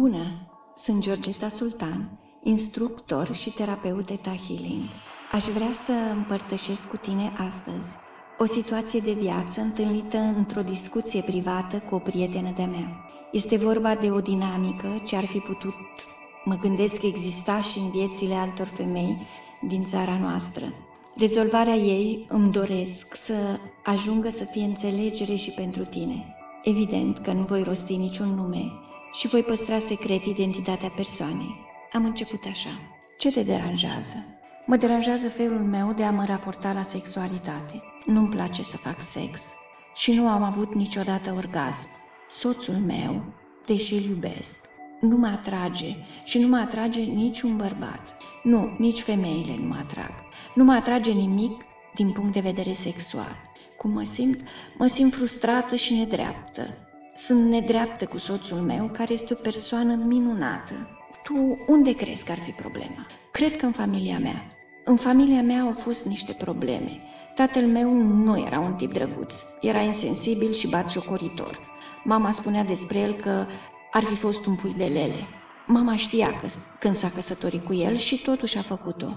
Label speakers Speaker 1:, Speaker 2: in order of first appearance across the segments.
Speaker 1: Bună! Sunt Georgeta Sultan, instructor și terapeut de Healing. Aș vrea să împărtășesc cu tine astăzi o situație de viață întâlnită într-o discuție privată cu o prietenă de-a mea. Este vorba de o dinamică ce ar fi putut, mă gândesc, exista și în viețile altor femei din țara noastră. Rezolvarea ei îmi doresc să ajungă să fie înțelegere și pentru tine. Evident că nu voi rosti niciun nume și voi păstra secret identitatea persoanei. Am început așa. Ce te deranjează? Mă deranjează felul meu de a mă raporta la sexualitate. Nu-mi place să fac sex și nu am avut niciodată orgasm. Soțul meu, deși îl iubesc, nu mă atrage și nu mă atrage niciun bărbat. Nu, nici femeile nu mă atrag. Nu mă atrage nimic din punct de vedere sexual. Cum mă simt? Mă simt frustrată și nedreaptă. Sunt nedreaptă cu soțul meu, care este o persoană minunată. Tu unde crezi că ar fi problema? Cred că în familia mea. În familia mea au fost niște probleme. Tatăl meu nu era un tip drăguț, era insensibil și batjocoritor. Mama spunea despre el că ar fi fost un pui de lele. Mama știa că, când s-a căsătorit cu el și totuși a făcut-o.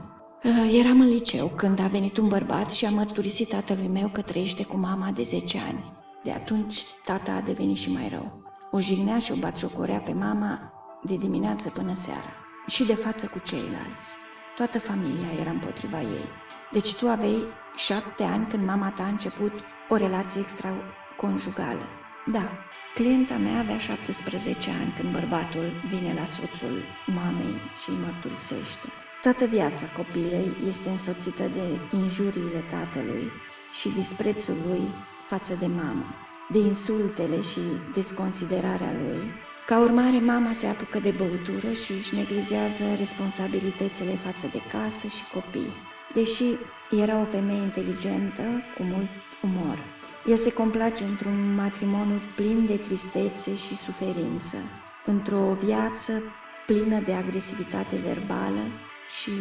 Speaker 1: Uh, eram în liceu când a venit un bărbat și a mărturisit tatălui meu că trăiește cu mama de 10 ani. De atunci tata a devenit și mai rău. O jignea și o batjocorea pe mama de dimineață până seara și de față cu ceilalți. Toată familia era împotriva ei. Deci tu aveai șapte ani când mama ta a început o relație extraconjugală. Da, clienta mea avea 17 ani când bărbatul vine la soțul mamei și îi mărturisește. Toată viața copilei este însoțită de injuriile tatălui și disprețul lui față de mamă, de insultele și desconsiderarea lui. Ca urmare, mama se apucă de băutură și își neglijează responsabilitățile față de casă și copii. Deși era o femeie inteligentă, cu mult umor, ea se complace într-un matrimoniu plin de tristețe și suferință, într-o viață plină de agresivitate verbală și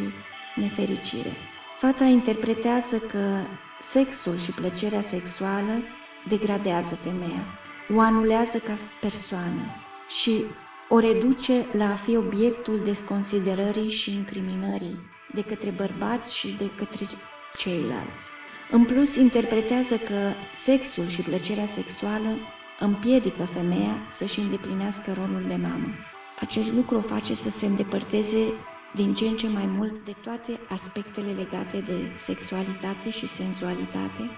Speaker 1: nefericire. Fata interpretează că sexul și plăcerea sexuală degradează femeia, o anulează ca persoană și o reduce la a fi obiectul desconsiderării și incriminării de către bărbați și de către ceilalți. În plus, interpretează că sexul și plăcerea sexuală împiedică femeia să-și îndeplinească rolul de mamă. Acest lucru o face să se îndepărteze din ce în ce mai mult de toate aspectele legate de sexualitate și senzualitate,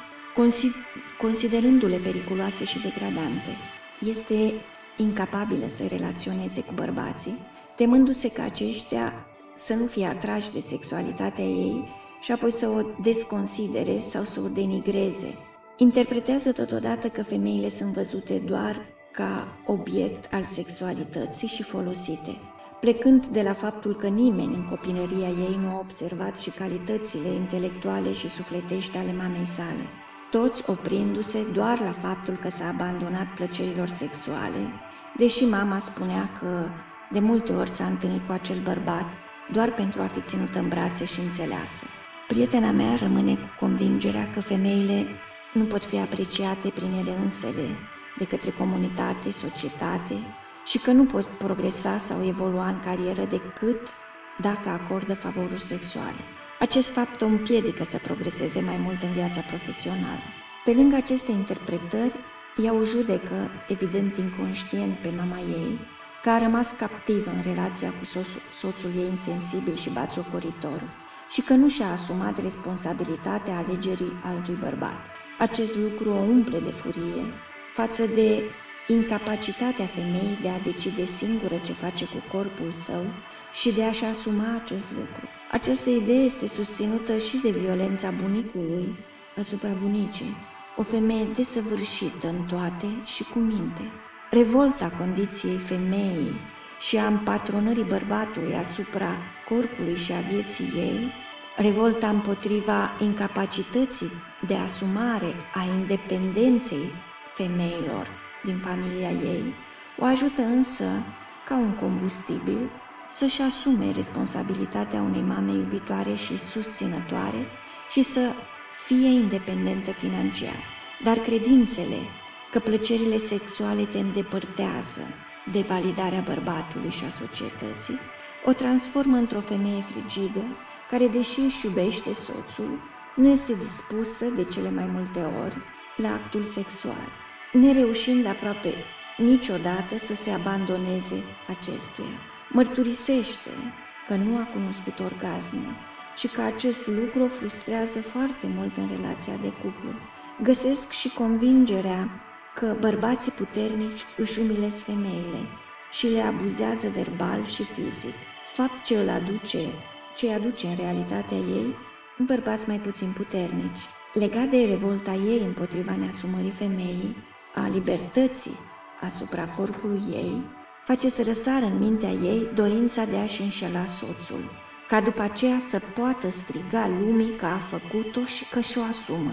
Speaker 1: considerându-le periculoase și degradante. Este incapabilă să relaționeze cu bărbații, temându-se că aceștia să nu fie atrași de sexualitatea ei și apoi să o desconsidere sau să o denigreze. Interpretează totodată că femeile sunt văzute doar ca obiect al sexualității și folosite plecând de la faptul că nimeni în copilăria ei nu a observat și calitățile intelectuale și sufletești ale mamei sale, toți oprindu-se doar la faptul că s-a abandonat plăcerilor sexuale, deși mama spunea că de multe ori s-a întâlnit cu acel bărbat doar pentru a fi ținută în brațe și înțeleasă. Prietena mea rămâne cu convingerea că femeile nu pot fi apreciate prin ele însele, de către comunitate, societate și că nu pot progresa sau evolua în carieră decât dacă acordă favoruri sexuale. Acest fapt o împiedică să progreseze mai mult în viața profesională. Pe lângă aceste interpretări, ea o judecă, evident inconștient, pe mama ei, că a rămas captivă în relația cu so- soțul ei insensibil și batjocoritor și că nu și-a asumat responsabilitatea alegerii altui bărbat. Acest lucru o umple de furie față de incapacitatea femeii de a decide singură ce face cu corpul său și de a-și asuma acest lucru. Această idee este susținută și de violența bunicului asupra bunicii, o femeie desăvârșită în toate și cu minte. Revolta condiției femeii și a împatronării bărbatului asupra corpului și a vieții ei, revolta împotriva incapacității de asumare a independenței femeilor din familia ei, o ajută însă, ca un combustibil, să-și asume responsabilitatea unei mame iubitoare și susținătoare și să fie independentă financiar. Dar credințele că plăcerile sexuale te îndepărtează de validare a bărbatului și a societății, o transformă într-o femeie frigidă, care, deși își iubește soțul, nu este dispusă de cele mai multe ori la actul sexual, nereușind aproape niciodată să se abandoneze acestuia. Mărturisește că nu a cunoscut orgasmul și că acest lucru o frustrează foarte mult în relația de cuplu. Găsesc și convingerea că bărbații puternici își umilesc femeile și le abuzează verbal și fizic, fapt ce îl aduce, ce îi aduce în realitatea ei bărbați mai puțin puternici. Legat de revolta ei împotriva neasumării femeii, a libertății asupra corpului ei, face să răsară în mintea ei dorința de a-și înșela soțul, ca după aceea să poată striga lumii că a făcut-o și că și-o asumă.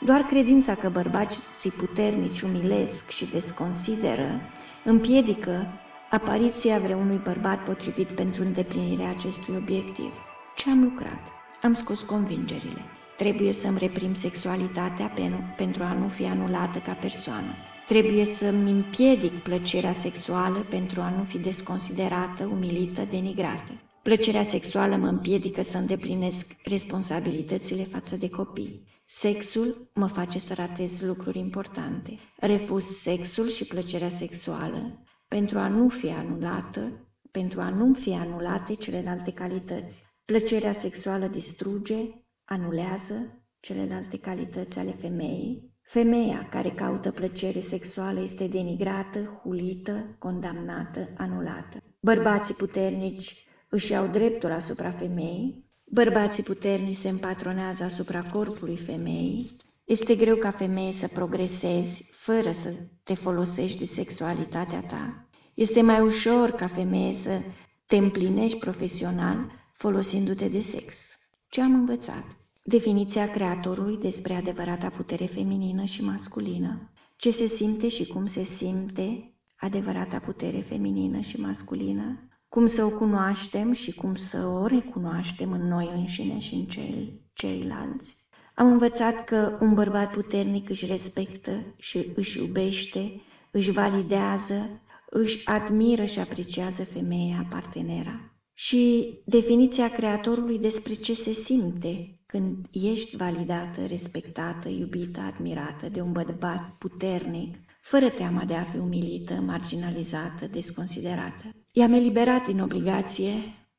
Speaker 1: Doar credința că bărbații puternici umilesc și desconsideră împiedică apariția vreunui bărbat potrivit pentru îndeplinirea acestui obiectiv. Ce am lucrat? Am scos convingerile. Trebuie să-mi reprim sexualitatea pentru a nu fi anulată ca persoană. Trebuie să-mi împiedic plăcerea sexuală pentru a nu fi desconsiderată, umilită, denigrată. Plăcerea sexuală mă împiedică să îndeplinesc responsabilitățile față de copii. Sexul mă face să ratez lucruri importante. Refuz sexul și plăcerea sexuală pentru a nu fi anulată, pentru a nu fi anulate celelalte calități. Plăcerea sexuală distruge, anulează celelalte calități ale femeii. Femeia care caută plăcere sexuală este denigrată, hulită, condamnată, anulată. Bărbații puternici își iau dreptul asupra femeii, bărbații puternici se împatronează asupra corpului femeii, este greu ca femeie să progresezi fără să te folosești de sexualitatea ta. Este mai ușor ca femeie să te împlinești profesional folosindu-te de sex. Ce am învățat? Definiția creatorului despre adevărata putere feminină și masculină. Ce se simte și cum se simte adevărata putere feminină și masculină. Cum să o cunoaștem și cum să o recunoaștem în noi înșine și în cel, ceilalți. Am învățat că un bărbat puternic își respectă și își iubește, își validează, își admiră și apreciază femeia, partenera și definiția creatorului despre ce se simte când ești validată, respectată, iubită, admirată de un bărbat puternic, fără teama de a fi umilită, marginalizată, desconsiderată. I-am eliberat din obligație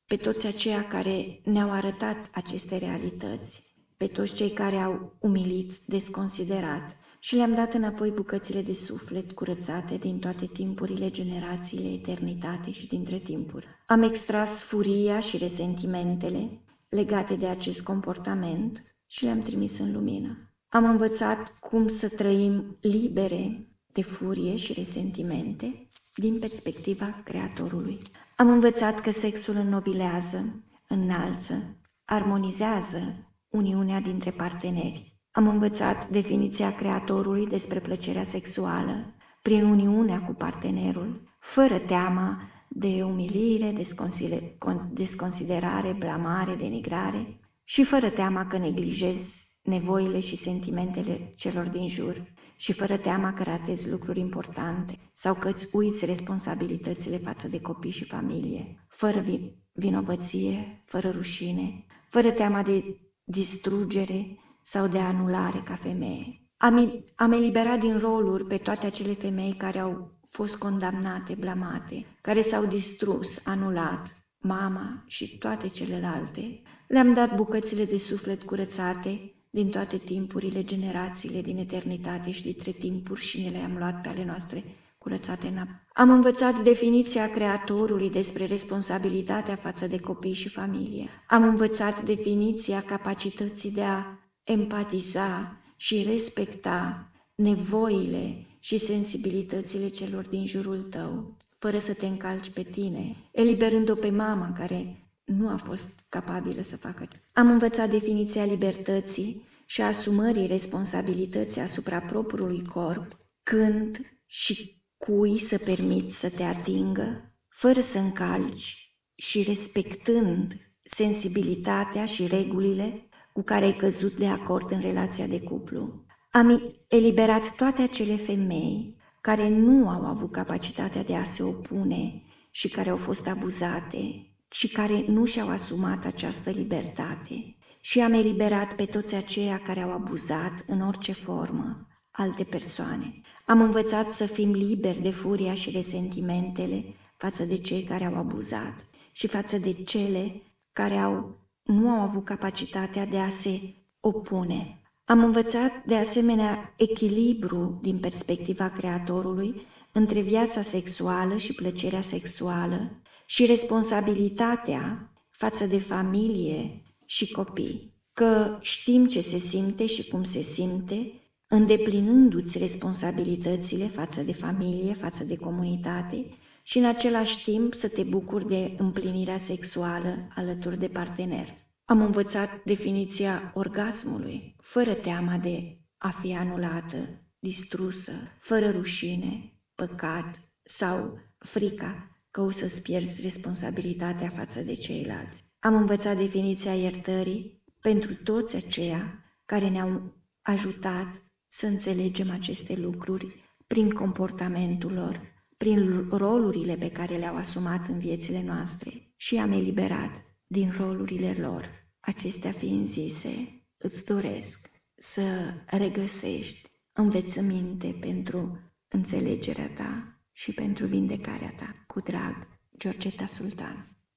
Speaker 1: pe toți aceia care ne-au arătat aceste realități, pe toți cei care au umilit, desconsiderat, și le-am dat înapoi bucățile de suflet curățate din toate timpurile, generațiile, eternitate și dintre timpuri. Am extras furia și resentimentele legate de acest comportament și le-am trimis în lumină. Am învățat cum să trăim libere de furie și resentimente din perspectiva Creatorului. Am învățat că sexul înnobilează, înalță, armonizează uniunea dintre parteneri am învățat definiția creatorului despre plăcerea sexuală prin uniunea cu partenerul, fără teama de umilire, desconsiderare, blamare, denigrare și fără teama că neglijez nevoile și sentimentele celor din jur și fără teama că ratezi lucruri importante sau că îți uiți responsabilitățile față de copii și familie, fără vinovăție, fără rușine, fără teama de distrugere sau de anulare ca femeie. Am, am eliberat din roluri pe toate acele femei care au fost condamnate, blamate, care s-au distrus, anulat, mama și toate celelalte. Le-am dat bucățile de suflet curățate din toate timpurile, generațiile, din eternitate și dintre timpuri și ne le-am luat pe ale noastre curățate în apă. Am învățat definiția Creatorului despre responsabilitatea față de copii și familie. Am învățat definiția capacității de a empatiza și respecta nevoile și sensibilitățile celor din jurul tău, fără să te încalci pe tine, eliberând-o pe mama care nu a fost capabilă să facă. Am învățat definiția libertății și a asumării responsabilității asupra propriului corp, când și cui să permiți să te atingă, fără să încalci și respectând sensibilitatea și regulile cu care ai căzut de acord în relația de cuplu. Am eliberat toate acele femei care nu au avut capacitatea de a se opune și care au fost abuzate și care nu și-au asumat această libertate. Și am eliberat pe toți aceia care au abuzat în orice formă alte persoane. Am învățat să fim liberi de furia și resentimentele față de cei care au abuzat și față de cele care au, nu au avut capacitatea de a se opune. Am învățat de asemenea echilibru din perspectiva Creatorului între viața sexuală și plăcerea sexuală și responsabilitatea față de familie și copii, că știm ce se simte și cum se simte, îndeplinându-ți responsabilitățile față de familie, față de comunitate și în același timp să te bucuri de împlinirea sexuală alături de partener. Am învățat definiția orgasmului, fără teama de a fi anulată, distrusă, fără rușine, păcat sau frica că o să-ți pierzi responsabilitatea față de ceilalți. Am învățat definiția iertării pentru toți aceia care ne-au ajutat să înțelegem aceste lucruri prin comportamentul lor, prin rolurile pe care le-au asumat în viețile noastre și am eliberat din rolurile lor. Acestea fiind zise, îți doresc să regăsești învețăminte pentru înțelegerea ta și pentru vindecarea ta. Cu drag, Georgeta Sultan.